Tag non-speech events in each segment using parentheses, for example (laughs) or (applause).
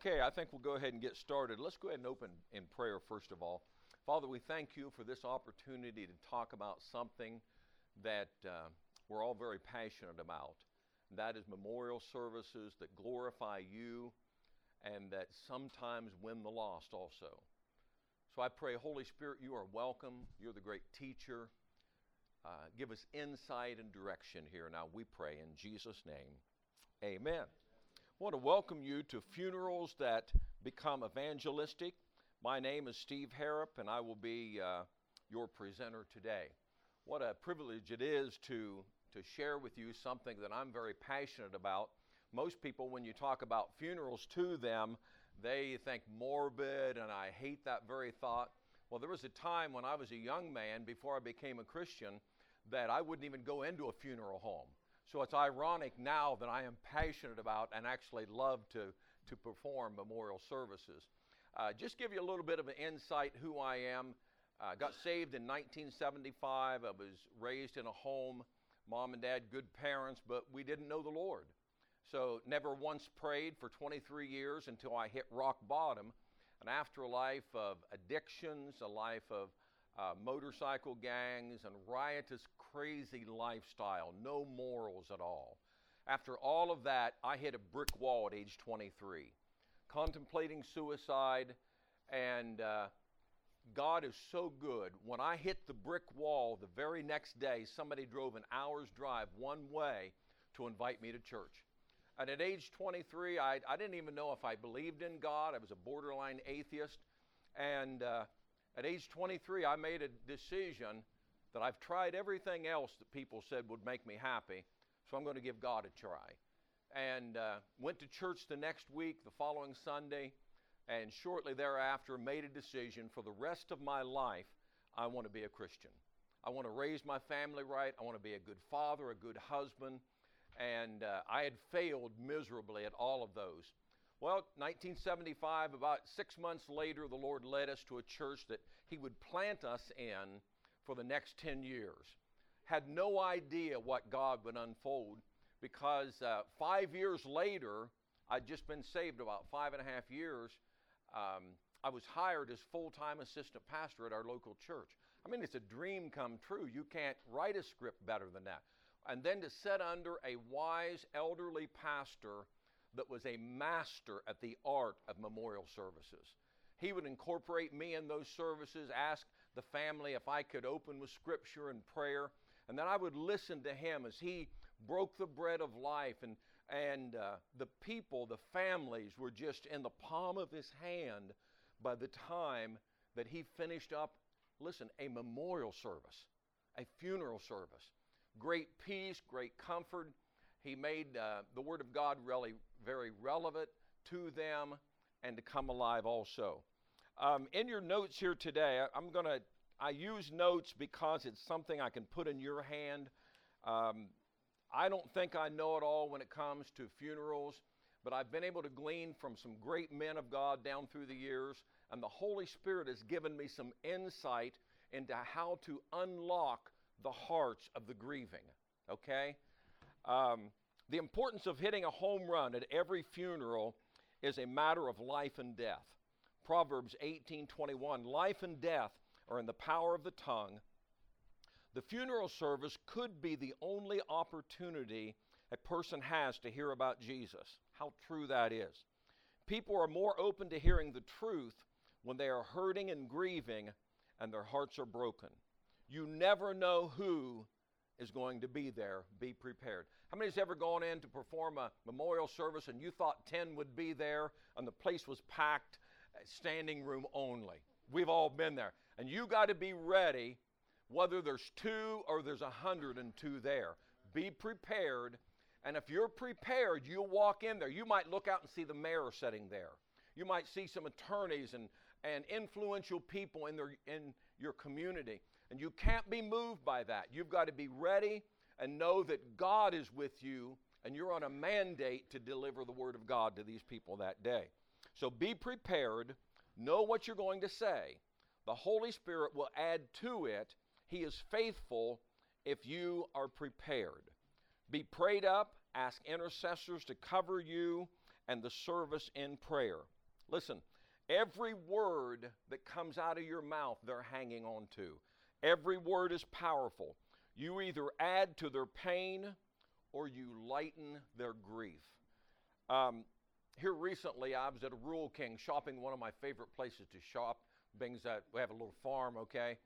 Okay, I think we'll go ahead and get started. Let's go ahead and open in prayer first of all. Father, we thank you for this opportunity to talk about something that uh, we're all very passionate about. That is memorial services that glorify you and that sometimes win the lost also. So I pray, Holy Spirit, you are welcome. You're the great teacher. Uh, give us insight and direction here. Now we pray in Jesus' name. Amen. I want to welcome you to Funerals That Become Evangelistic. My name is Steve Harrop, and I will be uh, your presenter today. What a privilege it is to, to share with you something that I'm very passionate about. Most people, when you talk about funerals to them, they think morbid, and I hate that very thought. Well, there was a time when I was a young man before I became a Christian that I wouldn't even go into a funeral home. So it's ironic now that I am passionate about and actually love to, to perform memorial services. Uh, just give you a little bit of an insight who I am. Uh, got saved in 1975. I was raised in a home, mom and dad, good parents, but we didn't know the Lord. So never once prayed for 23 years until I hit rock bottom. An afterlife of addictions, a life of uh, motorcycle gangs, and riotous, crazy lifestyle, no morals at all. After all of that, I hit a brick wall at age 23, contemplating suicide, and uh, God is so good. When I hit the brick wall the very next day, somebody drove an hour's drive one way to invite me to church. And at age 23, I, I didn't even know if I believed in God. I was a borderline atheist. And uh, at age 23, I made a decision that I've tried everything else that people said would make me happy, so I'm going to give God a try. And uh, went to church the next week, the following Sunday, and shortly thereafter made a decision for the rest of my life I want to be a Christian. I want to raise my family right. I want to be a good father, a good husband. And uh, I had failed miserably at all of those. Well, 1975, about six months later, the Lord led us to a church that He would plant us in for the next 10 years. Had no idea what God would unfold because uh, five years later, I'd just been saved about five and a half years. Um, I was hired as full time assistant pastor at our local church. I mean, it's a dream come true. You can't write a script better than that. And then to sit under a wise elderly pastor that was a master at the art of memorial services. He would incorporate me in those services, ask the family if I could open with scripture and prayer, and then I would listen to him as he broke the bread of life and and uh, the people, the families were just in the palm of his hand by the time that he finished up, listen, a memorial service, a funeral service. Great peace, great comfort. He made uh, the Word of God really very relevant to them and to come alive also. Um, in your notes here today, I'm going to, I use notes because it's something I can put in your hand. Um, I don't think I know it all when it comes to funerals, but I've been able to glean from some great men of God down through the years, and the Holy Spirit has given me some insight into how to unlock the hearts of the grieving. Okay? Um, the importance of hitting a home run at every funeral is a matter of life and death. Proverbs 18:21 Life and death are in the power of the tongue. The funeral service could be the only opportunity a person has to hear about Jesus. How true that is. People are more open to hearing the truth when they are hurting and grieving and their hearts are broken. You never know who is going to be there. Be prepared. How many has ever gone in to perform a memorial service and you thought 10 would be there and the place was packed, uh, standing room only? We've all been there. And you got to be ready whether there's two or there's a hundred and two there. Be prepared. And if you're prepared, you'll walk in there. You might look out and see the mayor sitting there. You might see some attorneys and, and influential people in, their, in your community. And you can't be moved by that. You've got to be ready and know that God is with you and you're on a mandate to deliver the Word of God to these people that day. So be prepared, know what you're going to say. The Holy Spirit will add to it. He is faithful if you are prepared. Be prayed up, ask intercessors to cover you and the service in prayer. Listen, every word that comes out of your mouth, they're hanging on to. Every word is powerful. You either add to their pain or you lighten their grief. Um, here recently, I was at a Rural King shopping, one of my favorite places to shop. Being that we have a little farm, okay?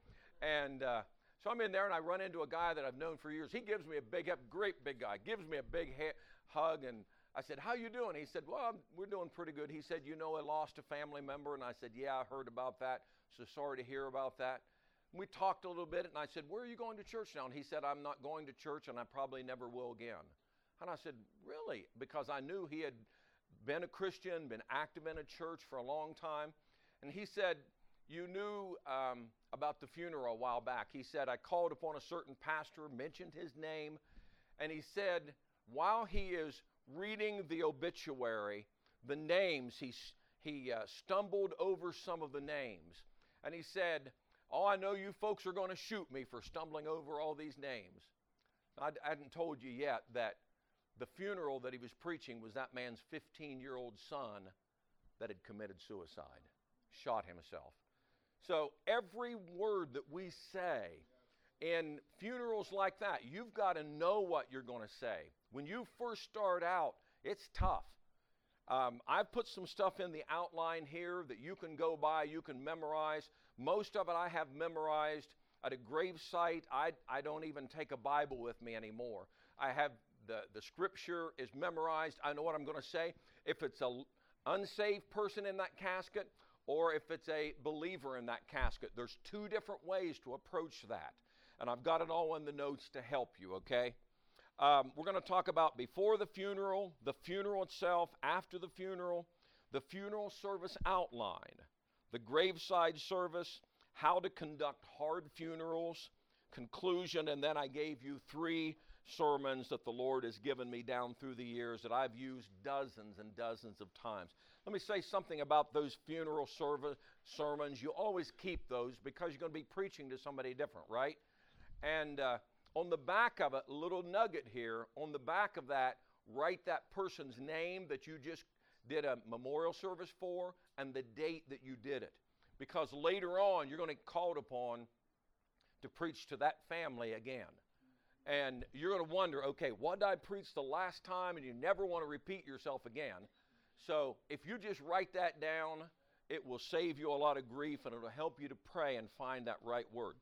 And uh, so I'm in there and I run into a guy that I've known for years. He gives me a big, great big guy, gives me a big ha- hug. And I said, How you doing? He said, Well, I'm, we're doing pretty good. He said, You know, I lost a family member. And I said, Yeah, I heard about that. So sorry to hear about that. We talked a little bit and I said, Where are you going to church now? And he said, I'm not going to church and I probably never will again. And I said, Really? Because I knew he had been a Christian, been active in a church for a long time. And he said, you knew um, about the funeral a while back. He said, I called upon a certain pastor, mentioned his name, and he said, while he is reading the obituary, the names, he, he uh, stumbled over some of the names. And he said, Oh, I know you folks are going to shoot me for stumbling over all these names. I, I hadn't told you yet that the funeral that he was preaching was that man's 15 year old son that had committed suicide, shot himself. So every word that we say in funerals like that, you've got to know what you're going to say. When you first start out, it's tough. Um, I've put some stuff in the outline here that you can go by, you can memorize. Most of it I have memorized at a grave site. I, I don't even take a Bible with me anymore. I have the, the scripture is memorized. I know what I'm going to say. If it's an unsaved person in that casket, or if it's a believer in that casket. There's two different ways to approach that. And I've got it all in the notes to help you, okay? Um, we're going to talk about before the funeral, the funeral itself, after the funeral, the funeral service outline, the graveside service, how to conduct hard funerals, conclusion, and then I gave you three sermons that the Lord has given me down through the years that I've used dozens and dozens of times. Let me say something about those funeral service sermons. You always keep those because you're going to be preaching to somebody different, right? And uh, on the back of it, a little nugget here, on the back of that, write that person's name that you just did a memorial service for and the date that you did it. Because later on, you're going to be called upon to preach to that family again. And you're going to wonder, okay, what did I preach the last time? And you never want to repeat yourself again. So if you just write that down, it will save you a lot of grief and it'll help you to pray and find that right word.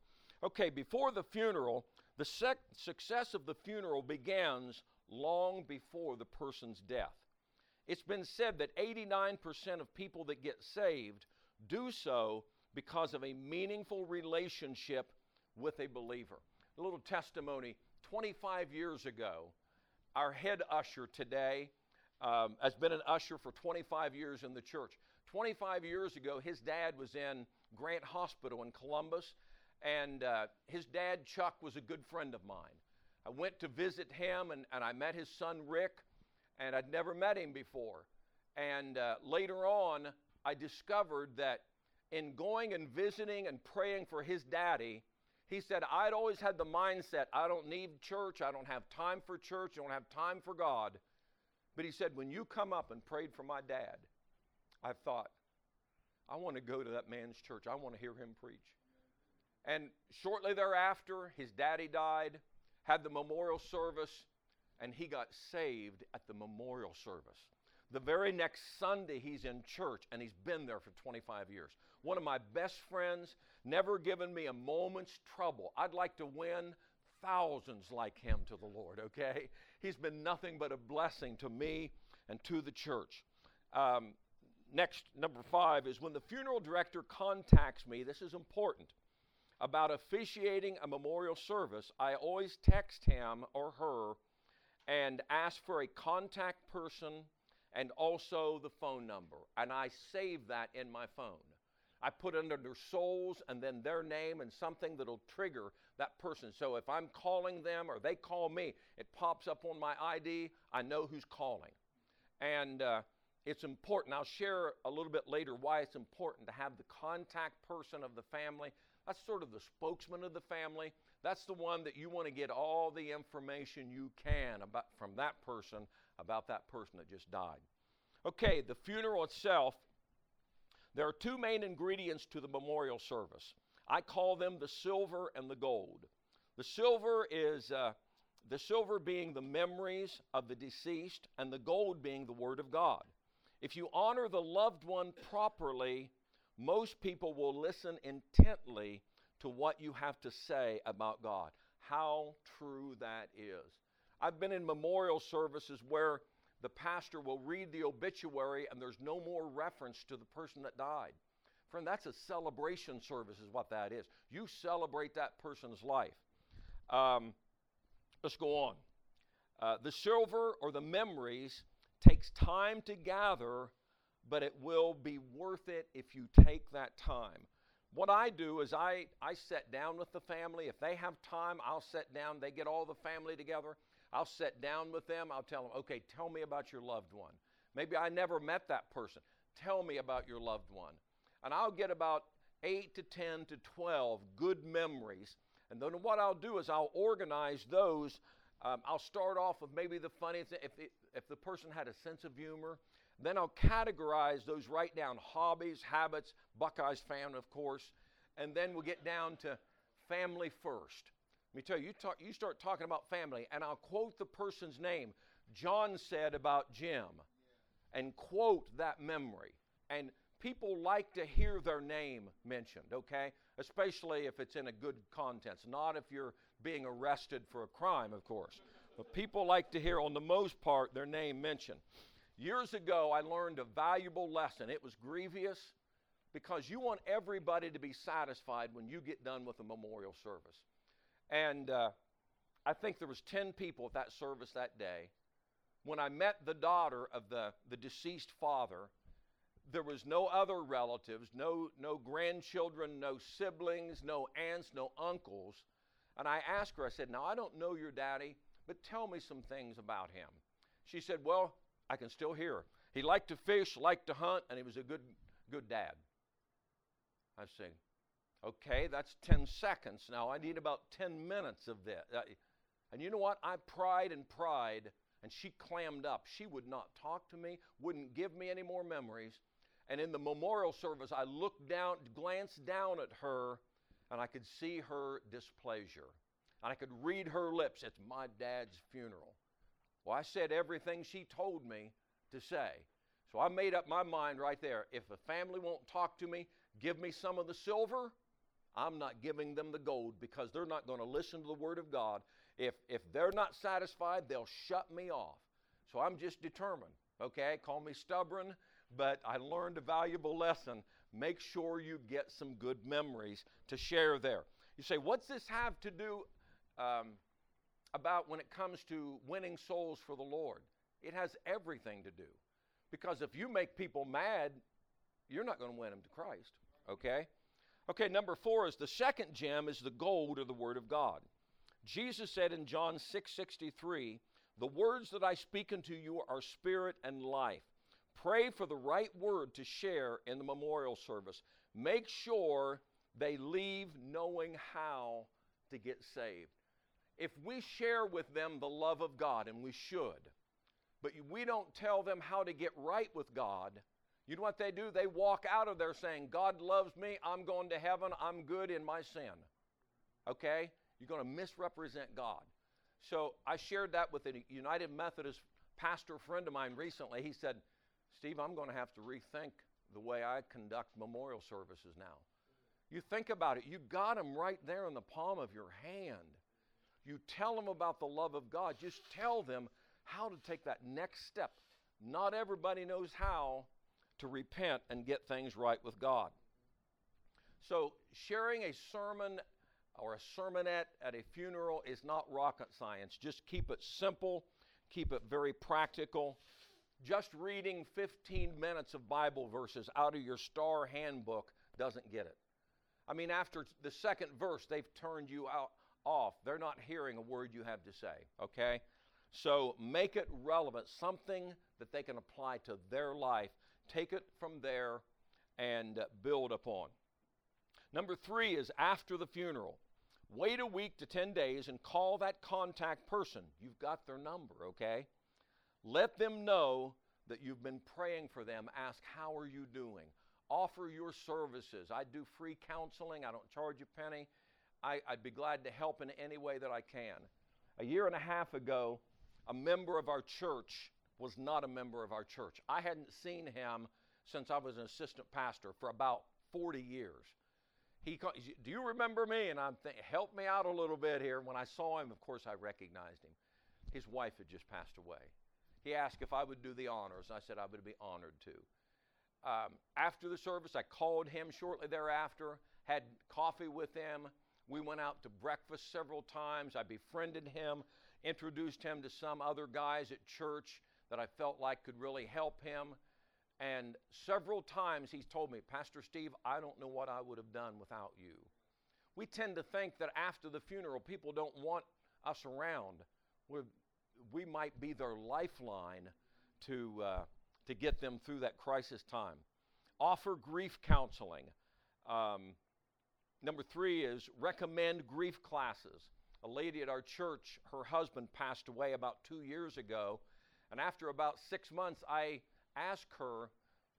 Okay, before the funeral, the sec- success of the funeral begins long before the person's death. It's been said that 89% of people that get saved do so because of a meaningful relationship with a believer. A little testimony 25 years ago, our head usher today um, has been an usher for 25 years in the church. 25 years ago, his dad was in Grant Hospital in Columbus, and uh, his dad, Chuck, was a good friend of mine. I went to visit him, and, and I met his son, Rick, and I'd never met him before. And uh, later on, I discovered that in going and visiting and praying for his daddy, he said, I'd always had the mindset I don't need church, I don't have time for church, I don't have time for God. But he said, when you come up and prayed for my dad, I thought, I want to go to that man's church. I want to hear him preach. And shortly thereafter, his daddy died, had the memorial service, and he got saved at the memorial service. The very next Sunday, he's in church, and he's been there for 25 years. One of my best friends, never given me a moment's trouble. I'd like to win thousands like him to the Lord, okay? He's been nothing but a blessing to me and to the church. Um, next, number five is when the funeral director contacts me, this is important, about officiating a memorial service, I always text him or her and ask for a contact person and also the phone number. And I save that in my phone. I put it under souls and then their name and something that'll trigger that person. So if I'm calling them or they call me, it pops up on my ID. I know who's calling. And uh, it's important. I'll share a little bit later why it's important to have the contact person of the family. That's sort of the spokesman of the family. That's the one that you want to get all the information you can about from that person about that person that just died. Okay, the funeral itself, there are two main ingredients to the memorial service. I call them the silver and the gold. The silver is uh, the silver being the memories of the deceased, and the gold being the Word of God. If you honor the loved one properly, most people will listen intently to what you have to say about God. How true that is. I've been in memorial services where the pastor will read the obituary and there's no more reference to the person that died. Friend, that's a celebration service, is what that is. You celebrate that person's life. Um, let's go on. Uh, the silver or the memories takes time to gather, but it will be worth it if you take that time. What I do is I, I sit down with the family. If they have time, I'll sit down. They get all the family together. I'll sit down with them. I'll tell them, okay, tell me about your loved one. Maybe I never met that person. Tell me about your loved one. And I'll get about 8 to 10 to 12 good memories. And then what I'll do is I'll organize those. Um, I'll start off with maybe the funniest, if, it, if the person had a sense of humor, then I'll categorize those right down hobbies, habits, Buckeyes fan, of course, and then we'll get down to family first. Let me tell you, you, talk, you start talking about family, and I'll quote the person's name. John said about Jim, and quote that memory. And people like to hear their name mentioned, okay? Especially if it's in a good context, not if you're being arrested for a crime, of course. But people like to hear, on the most part, their name mentioned. Years ago, I learned a valuable lesson. It was grievous because you want everybody to be satisfied when you get done with a memorial service. And uh, I think there was 10 people at that service that day. When I met the daughter of the, the deceased father, there was no other relatives, no, no grandchildren, no siblings, no aunts, no uncles. And I asked her, I said, Now I don't know your daddy, but tell me some things about him. She said, Well, I can still hear. He liked to fish, liked to hunt, and he was a good, good dad. I say, okay, that's 10 seconds. Now I need about 10 minutes of this. Uh, and you know what? I pried and pried, and she clammed up. She would not talk to me, wouldn't give me any more memories. And in the memorial service, I looked down, glanced down at her, and I could see her displeasure. And I could read her lips. It's my dad's funeral. Well, I said everything she told me to say. So I made up my mind right there. If the family won't talk to me, give me some of the silver. I'm not giving them the gold because they're not going to listen to the Word of God. If, if they're not satisfied, they'll shut me off. So I'm just determined. Okay, call me stubborn, but I learned a valuable lesson. Make sure you get some good memories to share there. You say, what's this have to do um, about when it comes to winning souls for the Lord? It has everything to do. Because if you make people mad, you're not going to win them to Christ. Okay? Okay, number four is the second gem is the gold or the Word of God. Jesus said in John 6 63, The words that I speak unto you are spirit and life. Pray for the right word to share in the memorial service. Make sure they leave knowing how to get saved. If we share with them the love of God, and we should, but we don't tell them how to get right with God, you know what they do? They walk out of there saying, God loves me, I'm going to heaven, I'm good in my sin. Okay? You're going to misrepresent God. So I shared that with a United Methodist pastor friend of mine recently. He said, Steve, I'm going to have to rethink the way I conduct memorial services now. You think about it, you got them right there in the palm of your hand. You tell them about the love of God. Just tell them how to take that next step. Not everybody knows how to repent and get things right with God. So, sharing a sermon or a sermonette at a funeral is not rocket science. Just keep it simple, keep it very practical. Just reading 15 minutes of Bible verses out of your star handbook doesn't get it. I mean, after the second verse, they've turned you out off. They're not hearing a word you have to say, okay? So make it relevant, something that they can apply to their life. Take it from there and uh, build upon. Number three is after the funeral. Wait a week to 10 days and call that contact person. You've got their number, okay? Let them know that you've been praying for them, ask, How are you doing? Offer your services. I do free counseling, I don't charge a penny. I, would be glad to help in any way that I can. A year and a half ago, a member of our church was not a member of our church. I hadn't seen him since I was an assistant pastor for about 40 years. He, do you remember me? And I'm thinking, help me out a little bit here. When I saw him, of course, I recognized him. His wife had just passed away. He asked if I would do the honors. I said I would be honored to. Um, after the service, I called him shortly thereafter, had coffee with him. We went out to breakfast several times. I befriended him, introduced him to some other guys at church that I felt like could really help him. And several times he's told me, Pastor Steve, I don't know what I would have done without you. We tend to think that after the funeral, people don't want us around. We're, we might be their lifeline to, uh, to get them through that crisis time. Offer grief counseling. Um, number three is recommend grief classes. A lady at our church, her husband passed away about two years ago, and after about six months, I asked her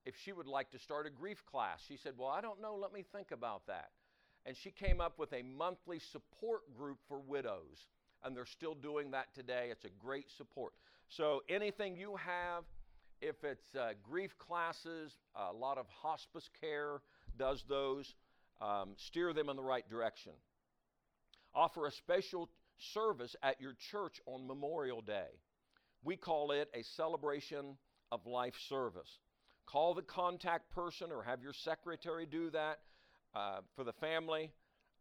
if she would like to start a grief class. She said, Well, I don't know, let me think about that. And she came up with a monthly support group for widows, and they're still doing that today. It's a great support. So, anything you have, if it's uh, grief classes, a lot of hospice care does those, um, steer them in the right direction. Offer a special service at your church on Memorial Day. We call it a celebration of life service. Call the contact person or have your secretary do that uh, for the family.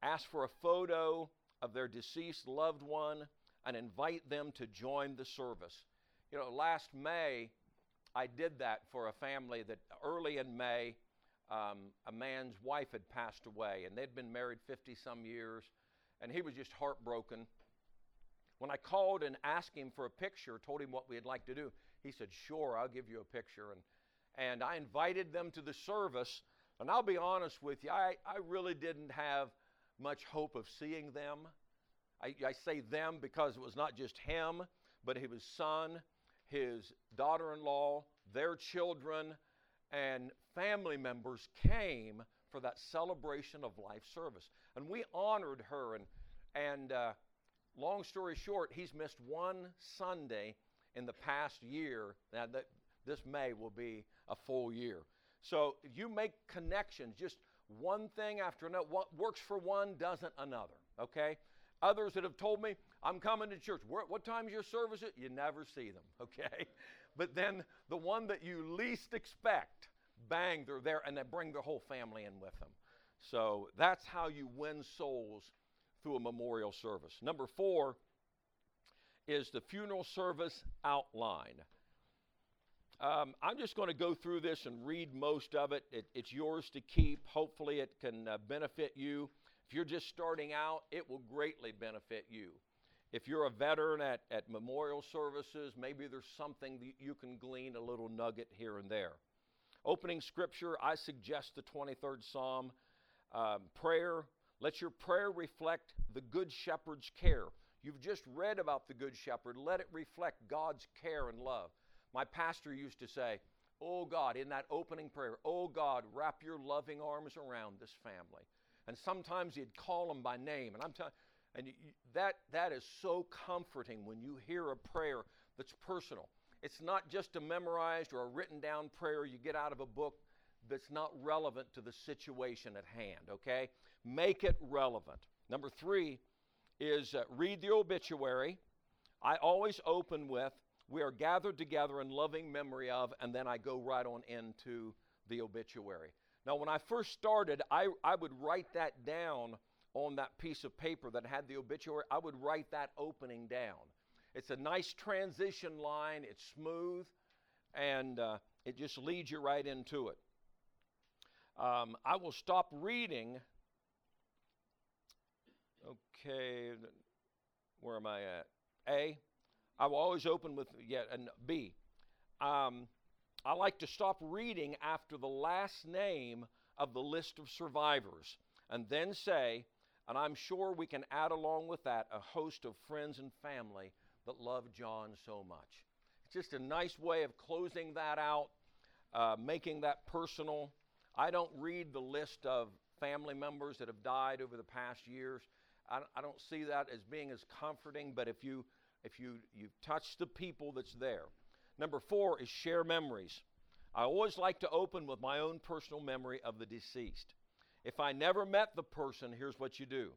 Ask for a photo of their deceased loved one and invite them to join the service. You know, last May, I did that for a family that early in May, um, a man's wife had passed away, and they'd been married 50 some years, and he was just heartbroken. When I called and asked him for a picture, told him what we'd like to do, he said, Sure, I'll give you a picture. And, and I invited them to the service. And I'll be honest with you, I, I really didn't have much hope of seeing them. I, I say them because it was not just him, but his son, his daughter in law, their children, and family members came for that celebration of life service. And we honored her. And, and uh, long story short, he's missed one Sunday in the past year. Now, that, this May will be a full year. So you make connections, just one thing after another. What works for one doesn't another, okay? Others that have told me, I'm coming to church. Where, what time's your service? You never see them, (laughs) okay? But then the one that you least expect, bang, they're there, and they bring their whole family in with them. So that's how you win souls through a memorial service. Number four is the funeral service outline. Um, I'm just going to go through this and read most of it. it it's yours to keep. Hopefully, it can uh, benefit you. If you're just starting out, it will greatly benefit you. If you're a veteran at, at memorial services, maybe there's something that you can glean a little nugget here and there. Opening scripture, I suggest the 23rd Psalm. Um, prayer, let your prayer reflect the Good Shepherd's care. You've just read about the Good Shepherd. Let it reflect God's care and love. My pastor used to say, Oh God, in that opening prayer, oh God, wrap your loving arms around this family. And sometimes he'd call them by name. And I'm telling and you, that, that is so comforting when you hear a prayer that's personal. It's not just a memorized or a written down prayer you get out of a book that's not relevant to the situation at hand, okay? Make it relevant. Number three is uh, read the obituary. I always open with, we are gathered together in loving memory of, and then I go right on into the obituary. Now, when I first started, I, I would write that down on that piece of paper that had the obituary. I would write that opening down. It's a nice transition line, it's smooth, and uh, it just leads you right into it. Um, I will stop reading. Okay, where am I at? A. I will always open with yet yeah, and B. Um, I like to stop reading after the last name of the list of survivors and then say, and I'm sure we can add along with that a host of friends and family that love John so much. It's just a nice way of closing that out, uh, making that personal. I don't read the list of family members that have died over the past years. I, I don't see that as being as comforting, but if you if you you've touched the people that's there. Number four is share memories. I always like to open with my own personal memory of the deceased. If I never met the person, here's what you do.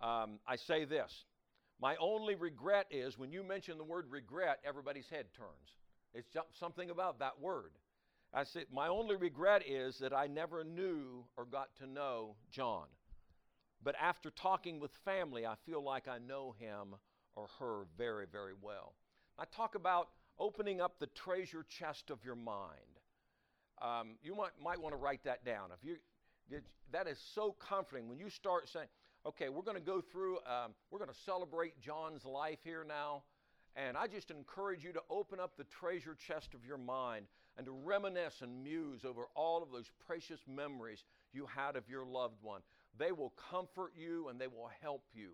Um, I say this My only regret is when you mention the word regret, everybody's head turns. It's something about that word. I said, My only regret is that I never knew or got to know John. But after talking with family, I feel like I know him or her very, very well. I talk about opening up the treasure chest of your mind. Um, you might, might want to write that down. If you, that is so comforting when you start saying, okay, we're going to go through, um, we're going to celebrate John's life here now. And I just encourage you to open up the treasure chest of your mind and to reminisce and muse over all of those precious memories you had of your loved one. They will comfort you and they will help you.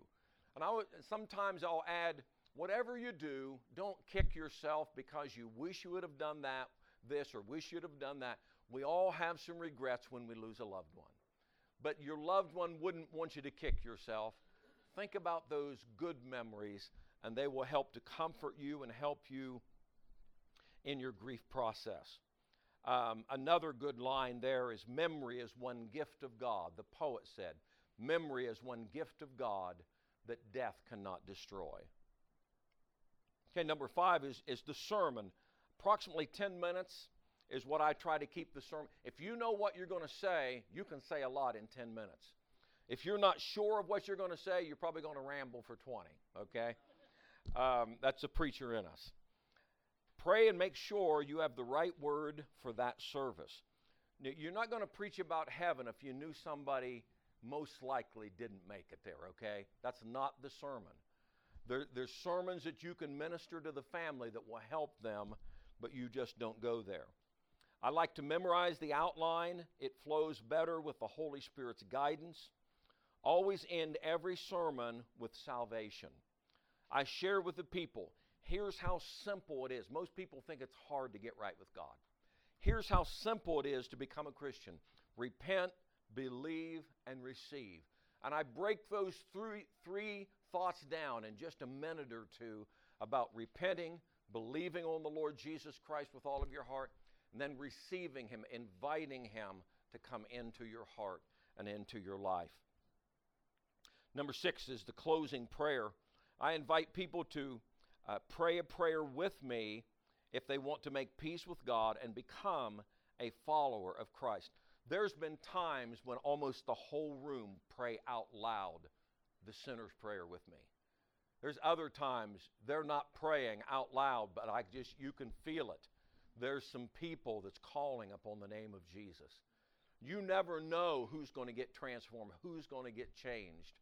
And I would, sometimes I'll add, whatever you do, don't kick yourself because you wish you would have done that, this, or wish you'd have done that. We all have some regrets when we lose a loved one. But your loved one wouldn't want you to kick yourself. Think about those good memories, and they will help to comfort you and help you in your grief process. Um, another good line there is memory is one gift of God. The poet said, Memory is one gift of God that death cannot destroy. Okay, number five is, is the sermon. Approximately 10 minutes is what I try to keep the sermon. If you know what you're going to say, you can say a lot in 10 minutes. If you're not sure of what you're going to say, you're probably going to ramble for 20, okay? Um, that's a preacher in us. Pray and make sure you have the right word for that service. You're not going to preach about heaven if you knew somebody most likely didn't make it there, okay? That's not the sermon. There, there's sermons that you can minister to the family that will help them, but you just don't go there. I like to memorize the outline, it flows better with the Holy Spirit's guidance. Always end every sermon with salvation. I share with the people here's how simple it is. Most people think it's hard to get right with God. Here's how simple it is to become a Christian repent, believe, and receive. And I break those three, three thoughts down in just a minute or two about repenting, believing on the Lord Jesus Christ with all of your heart, and then receiving Him, inviting Him to come into your heart and into your life. Number six is the closing prayer. I invite people to uh, pray a prayer with me if they want to make peace with God and become a follower of Christ. There's been times when almost the whole room pray out loud the sinner's prayer with me. There's other times they're not praying out loud, but I just you can feel it there's some people that's calling upon the name of Jesus. You never know who's going to get transformed, who's going to get changed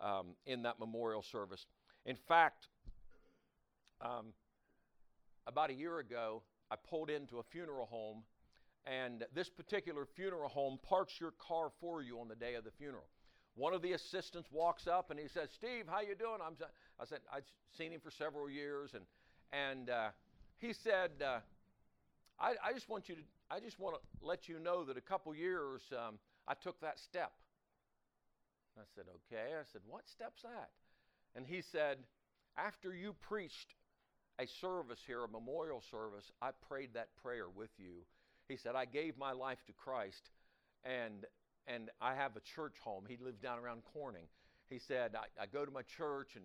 um, in that memorial service. In fact, um, about a year ago, I pulled into a funeral home, and this particular funeral home parks your car for you on the day of the funeral. One of the assistants walks up and he says, "Steve, how you doing?" I'm, I said, "I've seen him for several years," and and uh, he said, uh, I, I just want you to, I just want to let you know that a couple years um, I took that step. I said, okay. I said, what step's that? And he said, after you preached a service here, a memorial service, I prayed that prayer with you. He said, I gave my life to Christ and and I have a church home. He lives down around Corning. He said, I, I go to my church and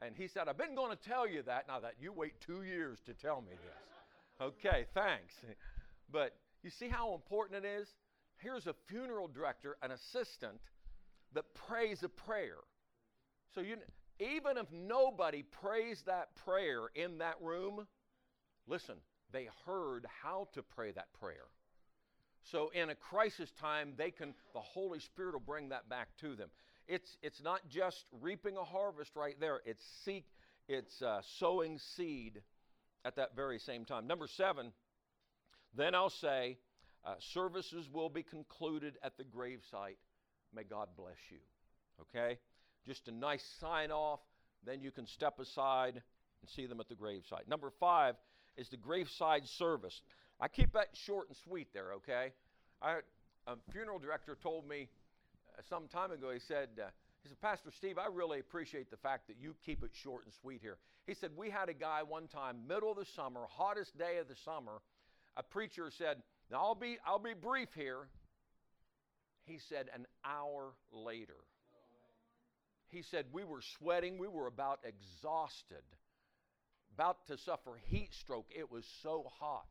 and he said, I've been going to tell you that. Now that you wait two years to tell me this. Okay, thanks. But you see how important it is? Here's a funeral director, an assistant, that prays a prayer. So you even if nobody prays that prayer in that room, listen, they heard how to pray that prayer. So in a crisis time, they can the Holy Spirit will bring that back to them. It's it's not just reaping a harvest right there. It's seek it's uh, sowing seed at that very same time. Number seven, then I'll say, uh, services will be concluded at the gravesite. May God bless you. Okay? Just a nice sign off. Then you can step aside and see them at the gravesite. Number five is the graveside service. I keep that short and sweet there, okay? I, a funeral director told me uh, some time ago, he said, uh, he said, Pastor Steve, I really appreciate the fact that you keep it short and sweet here. He said, We had a guy one time, middle of the summer, hottest day of the summer. A preacher said, Now I'll be, I'll be brief here. He said, An hour later. He said, We were sweating, we were about exhausted, about to suffer heat stroke. It was so hot.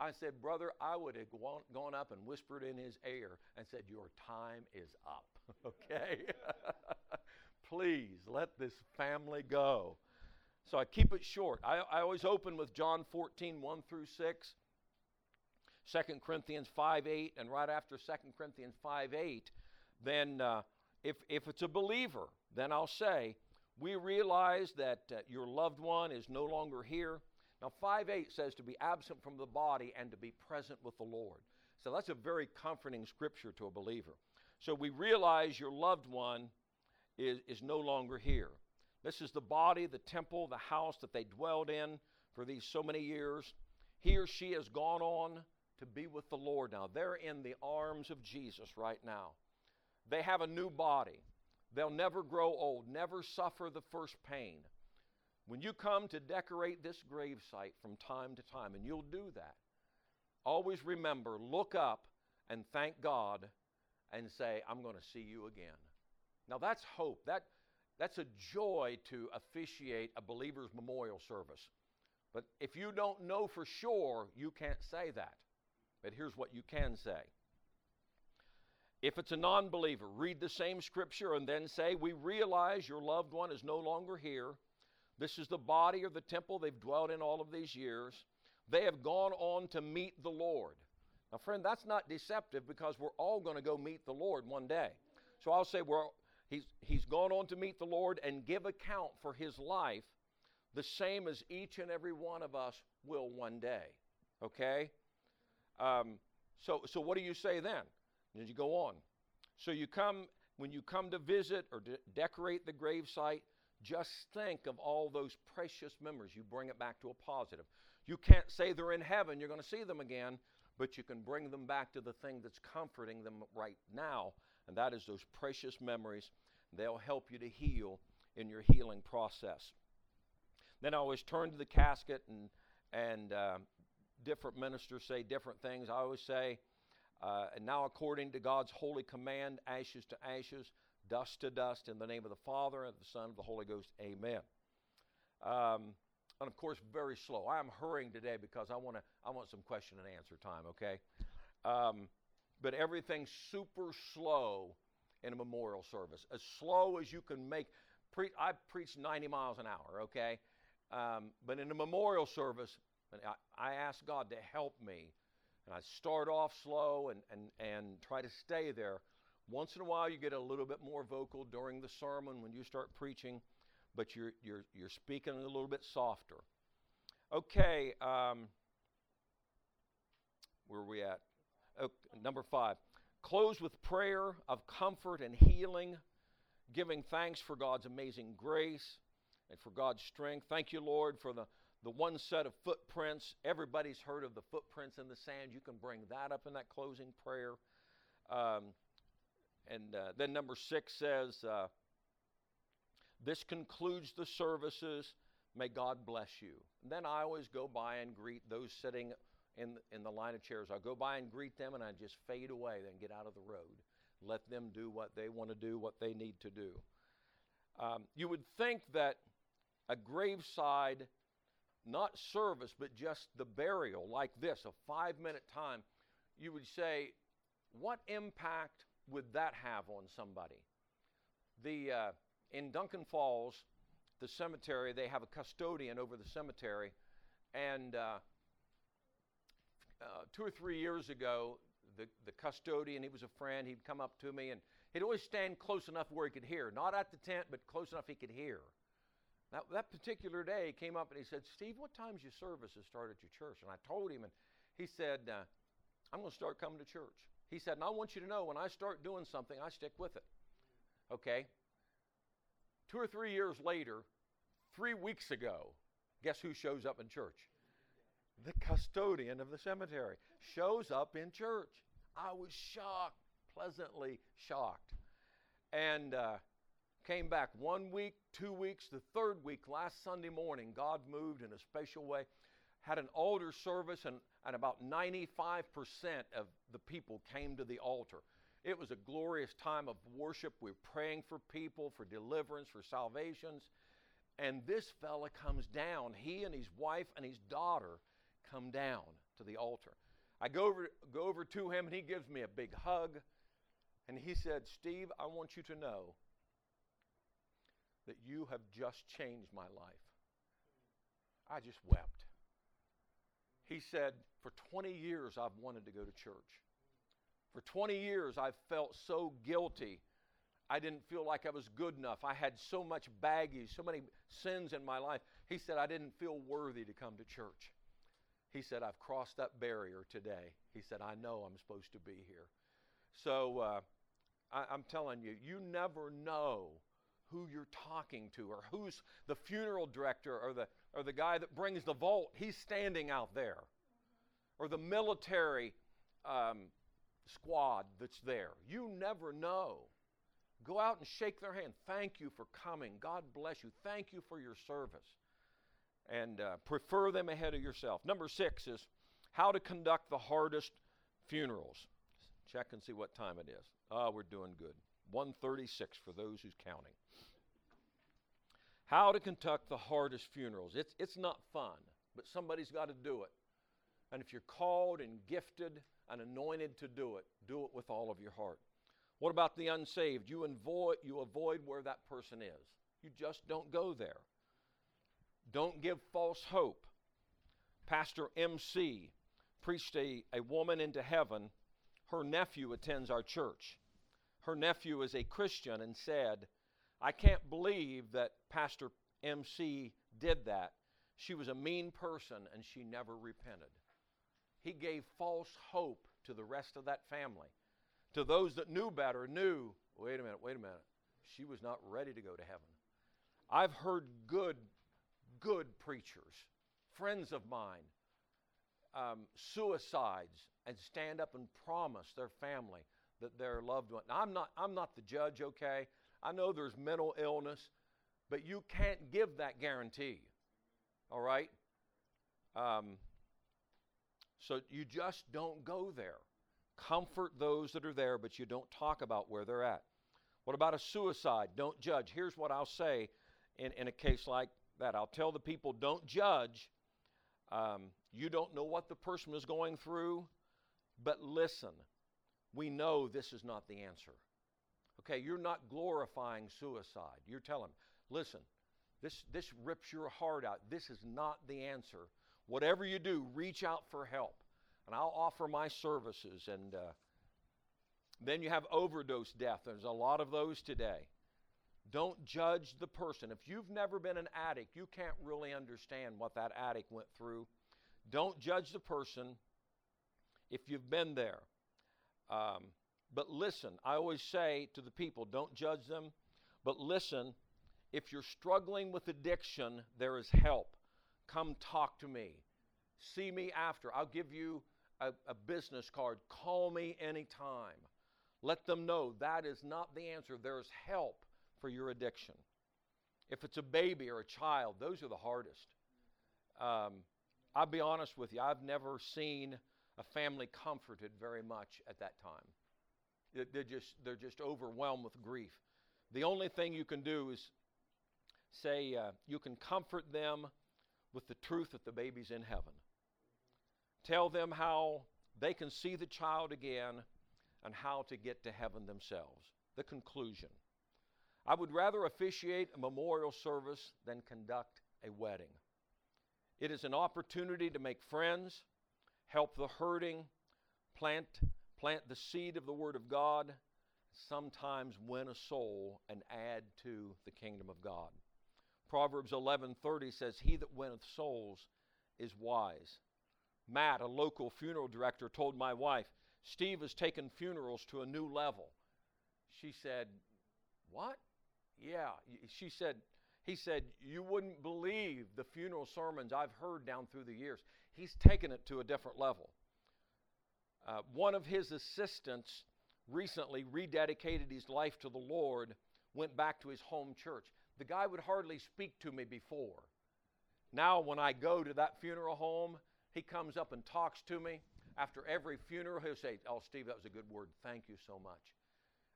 I said, Brother, I would have gone up and whispered in his ear and said, Your time is up. (laughs) okay? (laughs) Please let this family go. So I keep it short. I, I always open with John 14, 1 through 6, 2 Corinthians 5, 8, and right after 2 Corinthians 5, 8, then uh, if, if it's a believer, then I'll say, We realize that uh, your loved one is no longer here. Now, 5 8 says to be absent from the body and to be present with the Lord. So that's a very comforting scripture to a believer. So we realize your loved one is, is no longer here. This is the body, the temple, the house that they dwelled in for these so many years. He or she has gone on to be with the Lord now. They're in the arms of Jesus right now. They have a new body. They'll never grow old, never suffer the first pain. When you come to decorate this gravesite from time to time, and you'll do that, always remember look up and thank God and say, I'm going to see you again. Now that's hope. That, that's a joy to officiate a believer's memorial service. But if you don't know for sure, you can't say that. But here's what you can say. If it's a non believer, read the same scripture and then say, We realize your loved one is no longer here. This is the body or the temple they've dwelt in all of these years. They have gone on to meet the Lord. Now, friend, that's not deceptive because we're all going to go meet the Lord one day. So I'll say, well, he's, he's gone on to meet the Lord and give account for his life the same as each and every one of us will one day. Okay? Um, so, so what do you say then? Did you go on? So you come, when you come to visit or de- decorate the gravesite, just think of all those precious memories. You bring it back to a positive. You can't say they're in heaven, you're going to see them again, but you can bring them back to the thing that's comforting them right now, and that is those precious memories. They'll help you to heal in your healing process. Then I always turn to the casket, and, and uh, different ministers say different things. I always say, uh, and now according to God's holy command, ashes to ashes, dust to dust, in the name of the Father, and the Son, and the Holy Ghost, amen. Um, and of course, very slow. I'm hurrying today because I want to. I want some question and answer time. Okay, um, but everything's super slow in a memorial service, as slow as you can make. Pre- I preach 90 miles an hour. Okay, um, but in a memorial service, I, I ask God to help me, and I start off slow and and and try to stay there. Once in a while, you get a little bit more vocal during the sermon when you start preaching but you're, you're, you're speaking a little bit softer. Okay, um, where are we at? Oh, number five. Close with prayer of comfort and healing, giving thanks for God's amazing grace and for God's strength. Thank you, Lord, for the, the one set of footprints. Everybody's heard of the footprints in the sand. You can bring that up in that closing prayer. Um, and uh, then number six says, uh, this concludes the services. May God bless you. And then I always go by and greet those sitting in, in the line of chairs. I go by and greet them and I just fade away, then get out of the road. Let them do what they want to do, what they need to do. Um, you would think that a graveside, not service, but just the burial like this, a five minute time, you would say, what impact would that have on somebody? The, uh, in Duncan Falls, the cemetery, they have a custodian over the cemetery. And uh, uh, two or three years ago, the, the custodian, he was a friend, he'd come up to me and he'd always stand close enough where he could hear. Not at the tent, but close enough he could hear. Now, that particular day, he came up and he said, Steve, what time's your services start at your church? And I told him, and he said, uh, I'm going to start coming to church. He said, and I want you to know when I start doing something, I stick with it. Okay? Two or three years later, three weeks ago, guess who shows up in church? the custodian of the cemetery, shows up in church. I was shocked, pleasantly shocked. And uh, came back one week, two weeks, the third week, last Sunday morning, God moved in a special way. Had an altar service, and, and about 95% of the people came to the altar. It was a glorious time of worship. We were praying for people, for deliverance, for salvations. And this fella comes down. He and his wife and his daughter come down to the altar. I go over, go over to him, and he gives me a big hug. And he said, Steve, I want you to know that you have just changed my life. I just wept. He said, For 20 years, I've wanted to go to church. For 20 years, I've felt so guilty. I didn't feel like I was good enough. I had so much baggage, so many sins in my life. He said, I didn't feel worthy to come to church. He said, I've crossed that barrier today. He said, I know I'm supposed to be here. So uh, I, I'm telling you, you never know who you're talking to or who's the funeral director or the, or the guy that brings the vault. He's standing out there. Or the military um, squad that's there. You never know. Go out and shake their hand. Thank you for coming. God bless you. Thank you for your service. And uh, prefer them ahead of yourself. Number six is how to conduct the hardest funerals. Check and see what time it is. Oh, we're doing good. 136 for those who's counting. How to conduct the hardest funerals. It's, it's not fun, but somebody's got to do it. And if you're called and gifted and anointed to do it, do it with all of your heart. What about the unsaved? You avoid, you avoid where that person is. You just don't go there. Don't give false hope. Pastor MC preached a, a woman into heaven. Her nephew attends our church. Her nephew is a Christian and said, I can't believe that Pastor MC did that. She was a mean person and she never repented. He gave false hope to the rest of that family. To those that knew better, knew, wait a minute, wait a minute, she was not ready to go to heaven. I've heard good, good preachers, friends of mine, um, suicides, and stand up and promise their family that their loved one. Now, I'm not, I'm not the judge, okay? I know there's mental illness, but you can't give that guarantee. All right? Um, so you just don't go there. Comfort those that are there, but you don't talk about where they're at. What about a suicide? Don't judge. Here's what I'll say in, in a case like that I'll tell the people don't judge. Um, you don't know what the person is going through, but listen. We know this is not the answer. Okay, you're not glorifying suicide. You're telling, listen, this, this rips your heart out. This is not the answer. Whatever you do, reach out for help. And I'll offer my services. And uh, then you have overdose death. There's a lot of those today. Don't judge the person. If you've never been an addict, you can't really understand what that addict went through. Don't judge the person if you've been there. Um, but listen, I always say to the people, don't judge them, but listen. If you're struggling with addiction, there is help. Come talk to me. See me after. I'll give you a, a business card. Call me anytime. Let them know that is not the answer. There's help for your addiction. If it's a baby or a child, those are the hardest. Um, I'll be honest with you, I've never seen a family comforted very much at that time. They're just, they're just overwhelmed with grief. The only thing you can do is say uh, you can comfort them with the truth that the baby's in heaven. Tell them how they can see the child again and how to get to heaven themselves. The conclusion. I would rather officiate a memorial service than conduct a wedding. It is an opportunity to make friends, help the hurting, plant plant the seed of the Word of God, sometimes win a soul and add to the kingdom of God. Proverbs 11:30 says, "He that winneth souls is wise." Matt, a local funeral director, told my wife, "Steve has taken funerals to a new level." She said, "What?" Yeah, she said, He said, You wouldn't believe the funeral sermons I've heard down through the years. He's taken it to a different level. Uh, one of his assistants recently rededicated his life to the Lord, went back to his home church. The guy would hardly speak to me before. Now, when I go to that funeral home, he comes up and talks to me. After every funeral, he'll say, Oh, Steve, that was a good word. Thank you so much.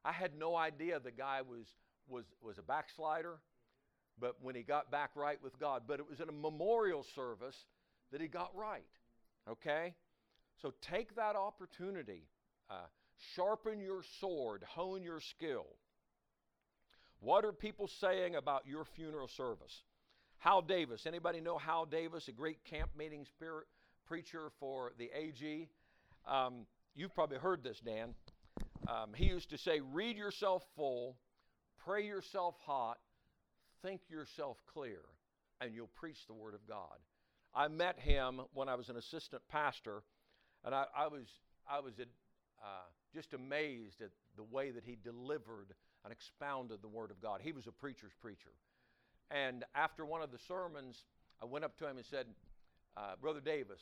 I had no idea the guy was, was, was a backslider, but when he got back right with God, but it was in a memorial service that he got right. Okay? So take that opportunity. Uh, sharpen your sword, hone your skill. What are people saying about your funeral service? Hal Davis. Anybody know Hal Davis, a great camp meeting spirit preacher for the AG? Um, you've probably heard this, Dan. Um, he used to say, Read yourself full, pray yourself hot, think yourself clear, and you'll preach the Word of God. I met him when I was an assistant pastor, and I, I was, I was uh, just amazed at the way that he delivered and expounded the Word of God. He was a preacher's preacher. And after one of the sermons, I went up to him and said, uh, Brother Davis,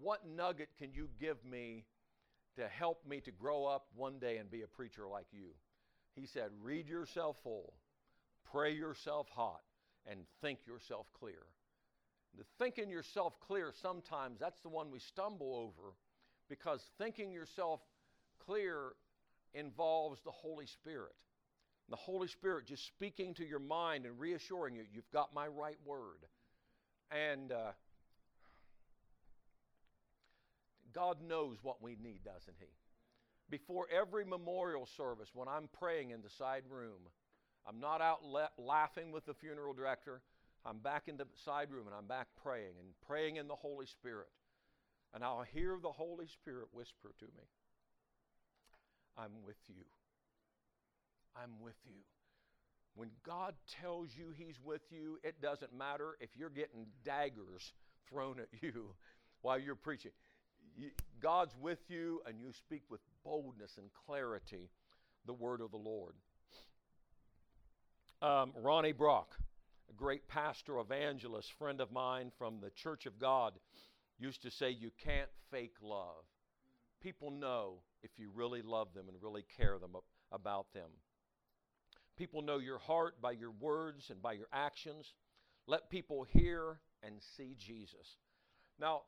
what nugget can you give me to help me to grow up one day and be a preacher like you? He said, Read yourself full, pray yourself hot, and think yourself clear. Thinking yourself clear, sometimes that's the one we stumble over because thinking yourself clear involves the Holy Spirit. The Holy Spirit just speaking to your mind and reassuring you, you've got my right word. And uh, God knows what we need, doesn't He? Before every memorial service, when I'm praying in the side room, I'm not out le- laughing with the funeral director. I'm back in the side room and I'm back praying and praying in the Holy Spirit. And I'll hear the Holy Spirit whisper to me, I'm with you. I'm with you. When God tells you He's with you, it doesn't matter if you're getting daggers thrown at you (laughs) while you're preaching. God's with you, and you speak with boldness and clarity the word of the Lord. Um, Ronnie Brock, a great pastor, evangelist, friend of mine from the Church of God, used to say, You can't fake love. People know if you really love them and really care them about them. People know your heart by your words and by your actions. Let people hear and see Jesus. Now,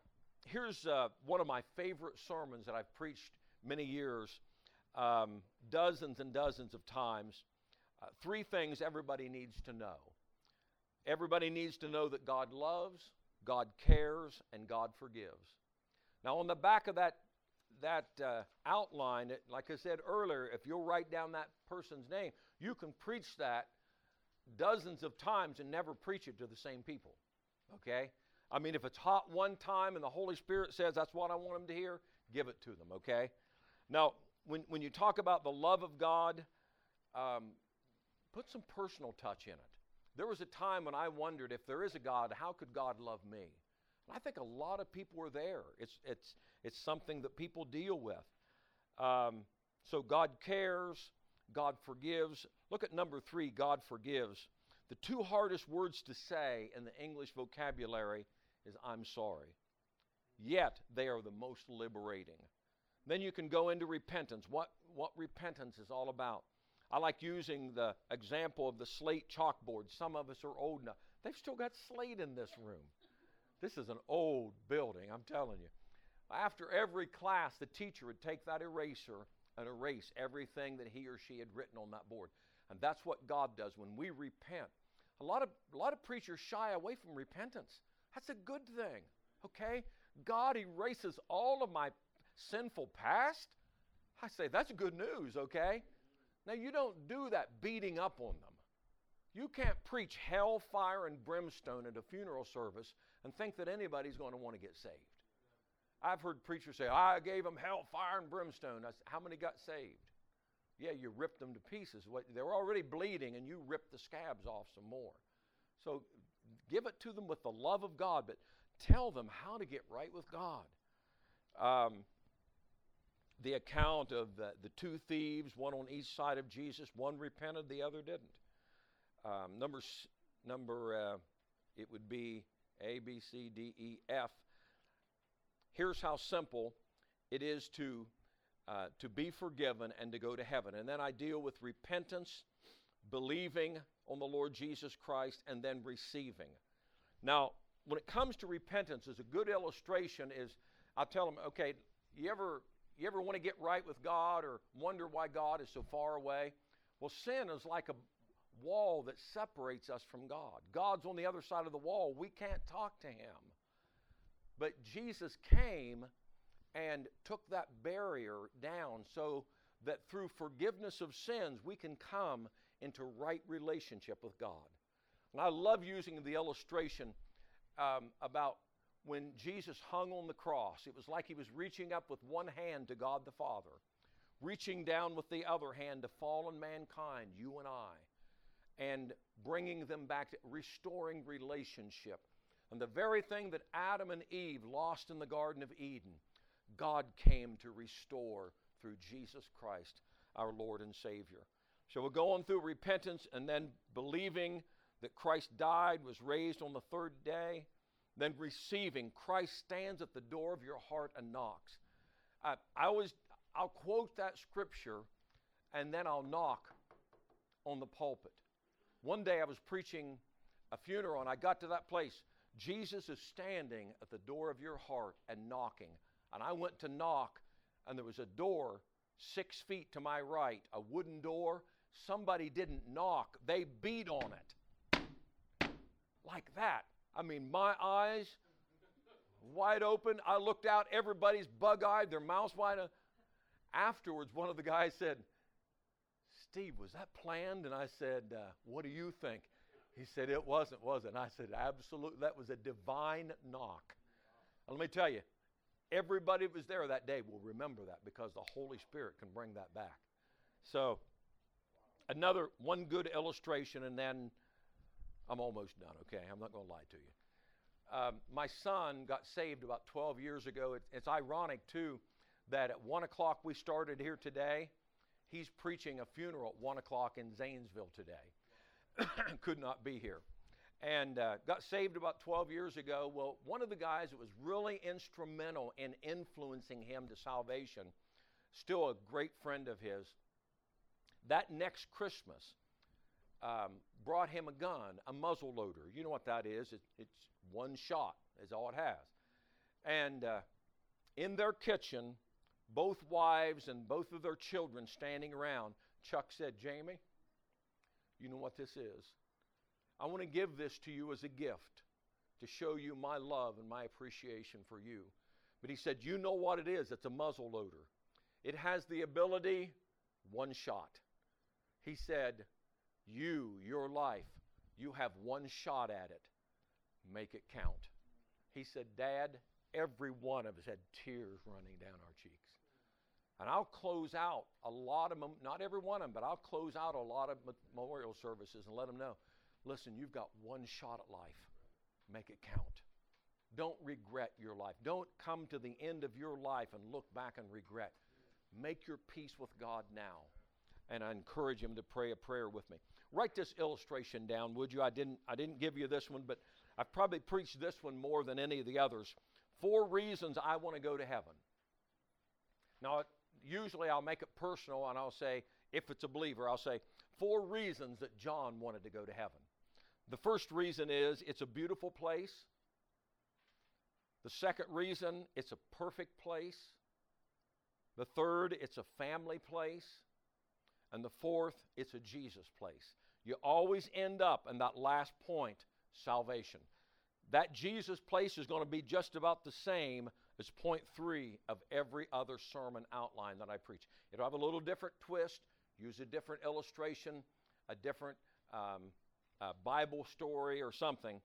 here's uh, one of my favorite sermons that I've preached many years, um, dozens and dozens of times. Uh, three things everybody needs to know. Everybody needs to know that God loves, God cares, and God forgives. Now, on the back of that that uh, outline, like I said earlier, if you'll write down that person's name, you can preach that dozens of times and never preach it to the same people. Okay? I mean, if it's hot one time and the Holy Spirit says that's what I want them to hear, give it to them, okay? Now, when, when you talk about the love of God, um, put some personal touch in it. There was a time when I wondered if there is a God, how could God love me? I think a lot of people are there. It's, it's, it's something that people deal with. Um, so God cares, God forgives. Look at number three God forgives. The two hardest words to say in the English vocabulary is I'm sorry. Yet they are the most liberating. Then you can go into repentance. What, what repentance is all about. I like using the example of the slate chalkboard. Some of us are old enough. They've still got slate in this room. This is an old building, I'm telling you. After every class, the teacher would take that eraser and erase everything that he or she had written on that board. And that's what God does when we repent. A lot of, a lot of preachers shy away from repentance. That's a good thing, okay? God erases all of my sinful past. I say, that's good news, okay? Now, you don't do that beating up on them. You can't preach hell, fire, and brimstone at a funeral service and think that anybody's going to want to get saved. I've heard preachers say, I gave them hell, fire, and brimstone. Said, How many got saved? Yeah, you ripped them to pieces. They were already bleeding, and you ripped the scabs off some more. So give it to them with the love of God, but tell them how to get right with God. Um, the account of the, the two thieves, one on each side of Jesus, one repented, the other didn't. Um, number, number, uh, it would be A, B, C, D, E, F. Here's how simple it is to, uh, to be forgiven and to go to heaven. And then I deal with repentance, believing on the Lord Jesus Christ, and then receiving. Now, when it comes to repentance, as a good illustration is, I tell them, okay, you ever you ever want to get right with God or wonder why God is so far away? Well, sin is like a wall that separates us from God. God's on the other side of the wall. We can't talk to Him. But Jesus came and took that barrier down so that through forgiveness of sins, we can come into right relationship with God. And I love using the illustration um, about when Jesus hung on the cross. It was like he was reaching up with one hand to God the Father, reaching down with the other hand to fallen mankind, you and I, and bringing them back to restoring relationship. And the very thing that Adam and Eve lost in the Garden of Eden, God came to restore through Jesus Christ, our Lord and Savior. So we're going through repentance and then believing that Christ died, was raised on the third day, then receiving. Christ stands at the door of your heart and knocks. I, I always, I'll quote that scripture and then I'll knock on the pulpit. One day I was preaching a funeral and I got to that place. Jesus is standing at the door of your heart and knocking. And I went to knock, and there was a door six feet to my right, a wooden door. Somebody didn't knock, they beat on it. Like that. I mean, my eyes wide open. I looked out, everybody's bug eyed, their mouths wide. Afterwards, one of the guys said, Steve, was that planned? And I said, uh, What do you think? He said, It wasn't, was it? And I said, Absolutely. That was a divine knock. And let me tell you, everybody that was there that day will remember that because the Holy Spirit can bring that back. So, another one good illustration, and then I'm almost done, okay? I'm not going to lie to you. Um, my son got saved about 12 years ago. It, it's ironic, too, that at 1 o'clock we started here today. He's preaching a funeral at 1 o'clock in Zanesville today. (coughs) Could not be here. And uh, got saved about 12 years ago. Well, one of the guys that was really instrumental in influencing him to salvation, still a great friend of his, that next Christmas, um, brought him a gun, a muzzle loader. You know what that is? It, it's one shot, is all it has. And uh, in their kitchen, both wives and both of their children standing around, Chuck said, Jamie, you know what this is? I want to give this to you as a gift to show you my love and my appreciation for you. But he said, You know what it is? It's a muzzle loader. It has the ability, one shot. He said, you, your life, you have one shot at it. Make it count. He said, Dad, every one of us had tears running down our cheeks. And I'll close out a lot of them, not every one of them, but I'll close out a lot of memorial services and let them know listen, you've got one shot at life. Make it count. Don't regret your life. Don't come to the end of your life and look back and regret. Make your peace with God now. And I encourage him to pray a prayer with me. Write this illustration down, would you? I didn't, I didn't give you this one, but I've probably preached this one more than any of the others. Four reasons I want to go to heaven. Now, usually I'll make it personal and I'll say, if it's a believer, I'll say, four reasons that John wanted to go to heaven. The first reason is it's a beautiful place. The second reason, it's a perfect place. The third, it's a family place. And the fourth, it's a Jesus place. You always end up in that last point salvation. That Jesus place is going to be just about the same as point three of every other sermon outline that I preach. It'll have a little different twist, use a different illustration, a different um, uh, Bible story or something,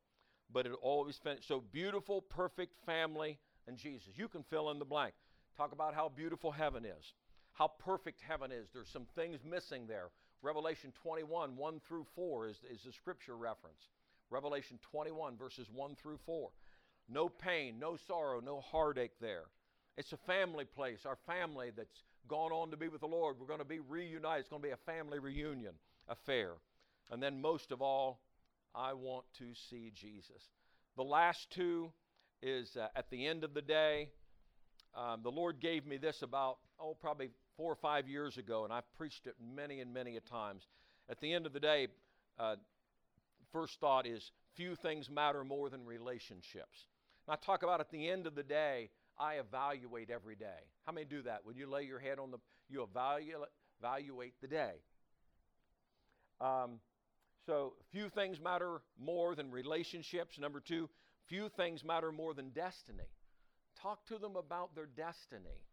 but it'll always finish. So, beautiful, perfect family and Jesus. You can fill in the blank. Talk about how beautiful heaven is how perfect heaven is. There's some things missing there. Revelation 21, 1 through 4 is, is the scripture reference. Revelation 21, verses 1 through 4. No pain, no sorrow, no heartache there. It's a family place, our family that's gone on to be with the Lord. We're going to be reunited. It's going to be a family reunion affair. And then, most of all, I want to see Jesus. The last two is uh, at the end of the day. Um, the Lord gave me this about, oh, probably four or five years ago, and I've preached it many and many a times. At the end of the day, uh, first thought is few things matter more than relationships. And I talk about at the end of the day, I evaluate every day. How many do that? When you lay your head on the, you evaluate, evaluate the day. Um, so, few things matter more than relationships. Number two, few things matter more than destiny. Talk to them about their destiny.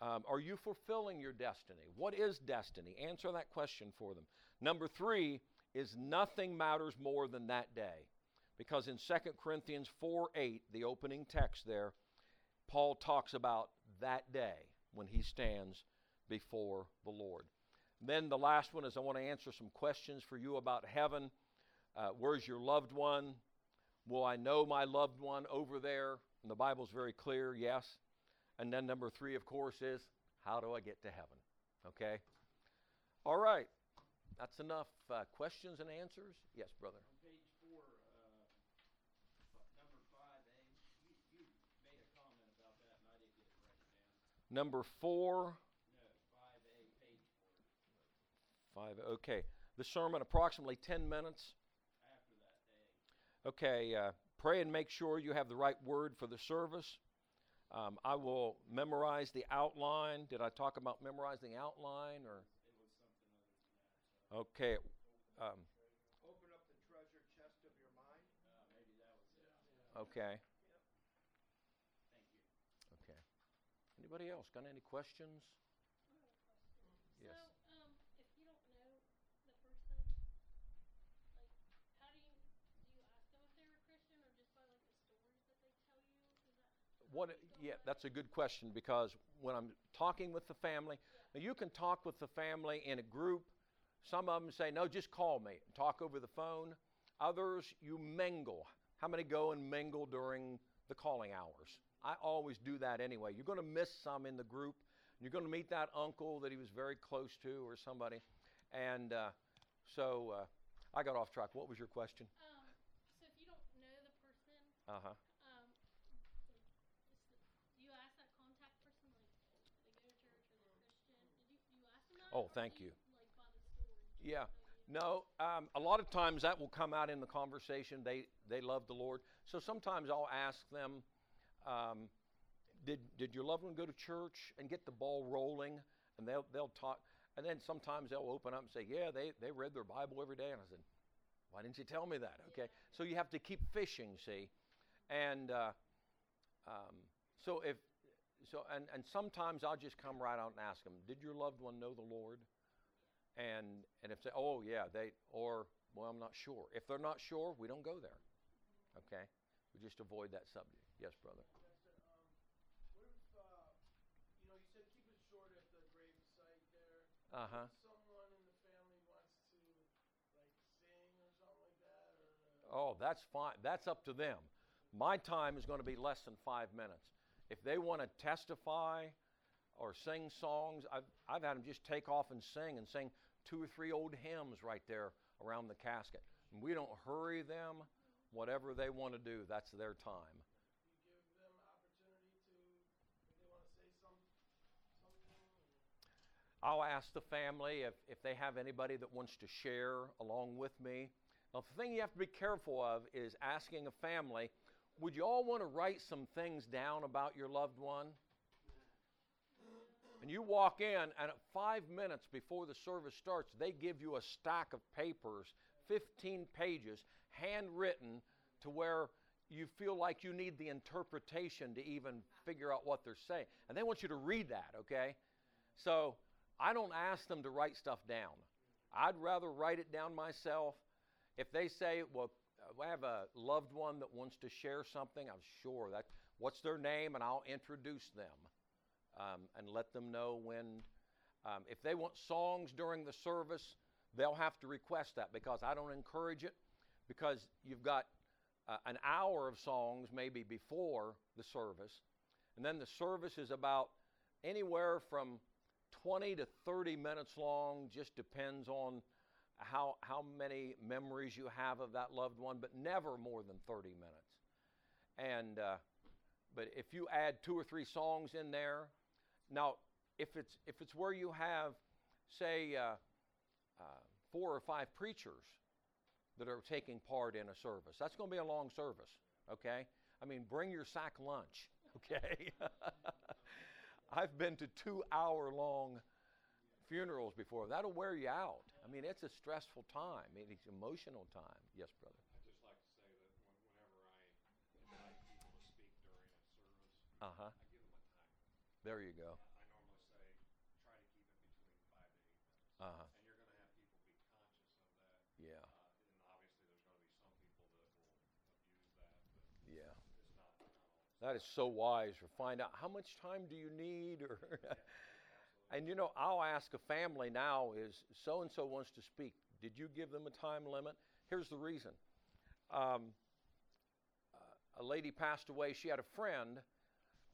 Um, are you fulfilling your destiny? What is destiny? Answer that question for them. Number three is nothing matters more than that day. Because in 2 Corinthians 4 8, the opening text there, Paul talks about that day when he stands before the Lord. Then the last one is I want to answer some questions for you about heaven. Uh, where's your loved one? Will I know my loved one over there? And the Bible's very clear, yes. And then number three, of course, is how do I get to heaven? Okay? All right. That's enough uh, questions and answers. Yes, brother. On page four, uh, number five A, you, you made a comment about that and I didn't get it written down. Number four, No, five A, page four, five. Okay. The sermon, approximately 10 minutes. after that A. Okay, uh, pray and make sure you have the right word for the service. Um, I will memorize the outline. Did I talk about memorizing outline or? Okay. Um, okay. Okay. Anybody else got any questions? Yes. So, um, if you don't know the person, like, how do you, do you ask them if they were Christian or just by like the stories that they tell you? Is that? What? Yeah, that's a good question because when I'm talking with the family, now you can talk with the family in a group. Some of them say, "No, just call me." Talk over the phone. Others, you mingle. How many go and mingle during the calling hours? I always do that anyway. You're going to miss some in the group. You're going to meet that uncle that he was very close to or somebody. And uh, so uh, I got off track. What was your question? Um, so if you don't know the person, Uh huh. um, like, is the, do you ask that contact person, like, they go to church or they're Christian? Did you, do you ask them that? Oh, thank you. Yeah. No, um, a lot of times that will come out in the conversation. They they love the Lord, so sometimes I'll ask them, um, "Did did your loved one go to church?" and get the ball rolling, and they'll they'll talk. And then sometimes they'll open up and say, "Yeah, they they read their Bible every day." And I said, "Why didn't you tell me that?" Okay, so you have to keep fishing, see, and uh, um, so if so, and and sometimes I'll just come right out and ask them, "Did your loved one know the Lord?" and and if they oh yeah they or well I'm not sure if they're not sure we don't go there okay we just avoid that subject yes brother. Um, what if, uh, you know, you said keep it short at the grave site there. uh-huh someone in the family wants to, like, sing or something like that, or. Uh, oh that's fine that's up to them my time is going to be less than five minutes if they want to testify or sing songs I've, I've had them just take off and sing and sing two or three old hymns right there around the casket and we don't hurry them whatever they want to do that's their time I'll ask the family if, if they have anybody that wants to share along with me. Now, the thing you have to be careful of is asking a family, would you all want to write some things down about your loved one? And you walk in, and at five minutes before the service starts, they give you a stack of papers, 15 pages, handwritten to where you feel like you need the interpretation to even figure out what they're saying. And they want you to read that, okay? So I don't ask them to write stuff down. I'd rather write it down myself. If they say, well, I have a loved one that wants to share something, I'm sure that what's their name, and I'll introduce them um, and let them know when. Um, if they want songs during the service, they'll have to request that because I don't encourage it because you've got uh, an hour of songs maybe before the service, and then the service is about anywhere from 20 to 30 minutes long, just depends on how, how many memories you have of that loved one, but never more than 30 minutes. And, uh, but if you add two or three songs in there, now, if it's, if it's where you have, say, uh, uh, four or five preachers that are taking part in a service, that's going to be a long service, okay? I mean, bring your sack lunch, (laughs) okay? (laughs) I've been to two hour long funerals before. That'll wear you out. I mean, it's a stressful time, it's emotional time. Yes, brother. I'd just like to say that when, whenever I invite people to speak during a service, Uh huh. I give them a timer. There you go. I normally say, try to keep it between five to eight minutes. Uh huh. And you're going to have people be conscious of that. Yeah. Uh, and obviously, there's going to be some people that will abuse that, but Yeah. it's not, not. That is so wise. Or find out how much time do you need, or and you know, I'll ask a family now: is so and so wants to speak? Did you give them a time limit? Here's the reason. Um, a lady passed away. She had a friend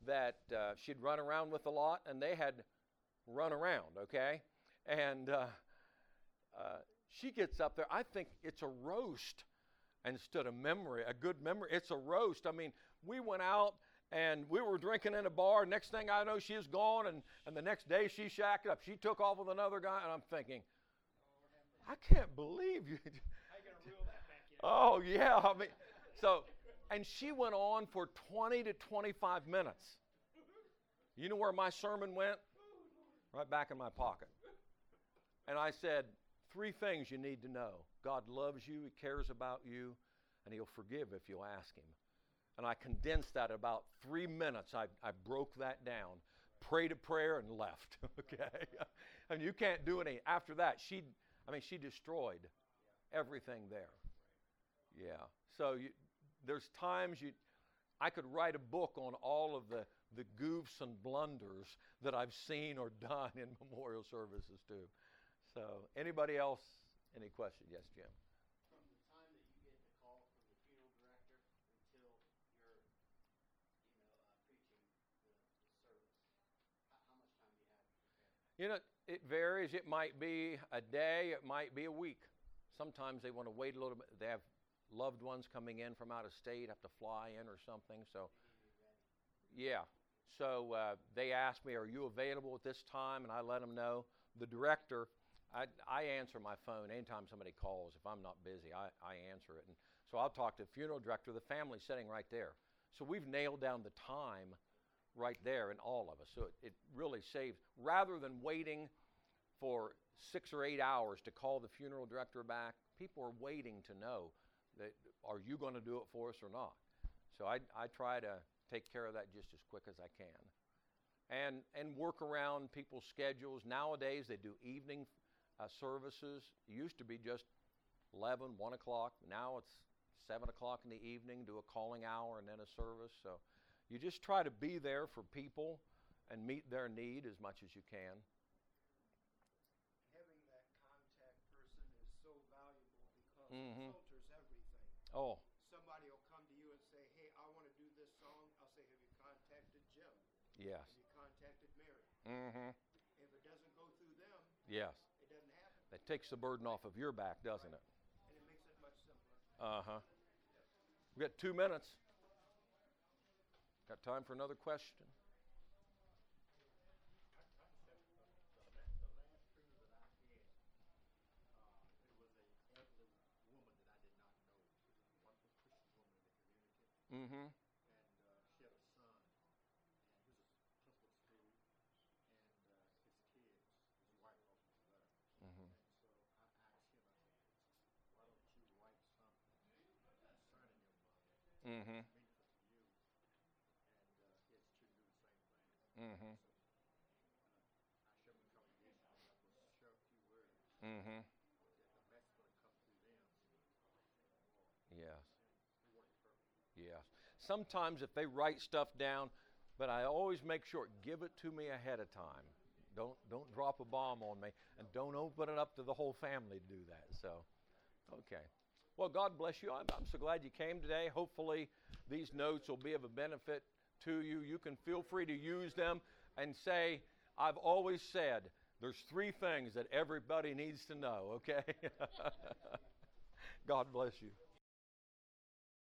that uh, she'd run around with a lot, and they had run around. Okay, and uh, uh, she gets up there. I think it's a roast instead of memory, a good memory. It's a roast. I mean, we went out and we were drinking in a bar. Next thing I know, she is gone, and, and the next day she shacked up. She took off with another guy, and I'm thinking, I can't believe you. (laughs) Oh, yeah. I mean, so, and she went on for 20 to 25 minutes. You know where my sermon went? Right back in my pocket. And I said, three things you need to know God loves you, He cares about you, and He'll forgive if you'll ask Him. And I condensed that about three minutes. I, I broke that down, prayed a prayer, and left. (laughs) okay? (laughs) and you can't do any. After that, she, I mean, she destroyed everything there. Yeah. So you, there's times you, I could write a book on all of the, the goofs and blunders that I've seen or (laughs) done in memorial services too. So anybody else? Any question? Yes, Jim. from the time that you get the call from the funeral director until you're, you know, uh, preaching the, the service, how, how much time do you have to prepare? You know, it varies. It might be a day, it might be a week. Sometimes they want to wait a little bit. They have loved ones coming in from out of state, have to fly in or something. So, yeah. So uh, they ask me, Are you available at this time? And I let them know. The director, I, I answer my phone anytime somebody calls. If I'm not busy, I, I answer it. And so I'll talk to the funeral director, the family sitting right there. So we've nailed down the time right there in all of us. So it, it really saves, rather than waiting for six or eight hours to call the funeral director back, people are waiting to know that are you going to do it for us or not. So I, I try to take care of that just as quick as I can. And, and work around people's schedules. Nowadays, they do evening uh, services. It used to be just 11, 1 o'clock. Now it's 7 o'clock in the evening, do a calling hour and then a service. So you just try to be there for people and meet their need as much as you can. Having that contact person is so valuable because Mhm. it filters everything. Oh, Somebody will come to you and say, hey, I want to do this song. I'll say, have you contacted Jim? yes. Have you contacted Mary? Mm-hmm. If it doesn't go through them, Yes. it doesn't happen. That takes the burden off of your back, doesn't it? And it makes it much simpler. Uh huh. We've got two minutes. Got time for another question? Mm-hmm. and uh, she had a son, and he was a principal school, and uh, his kids, his wife. Mm-hmm. And so I asked him, I said, why don't you write something concerning your mother, Mm-hmm. meaningful to you? And uh, he had to do the same thing. Mm-hmm. So uh, I showed him a congregation, and I was share a few words Mm-hmm. that the message going to come through them. Yes. It worked perfect. Yes. Sometimes if they write stuff down, but I always make sure give it to me ahead of time. Don't don't drop a bomb on me, and don't open it up to the whole family to do that. So, okay. Well, God bless you. I'm, I'm so glad you came today. Hopefully, these notes will be of a benefit to you. You can feel free to use them and say, I've always said There's three things that everybody needs to know, okay? (laughs) God bless you.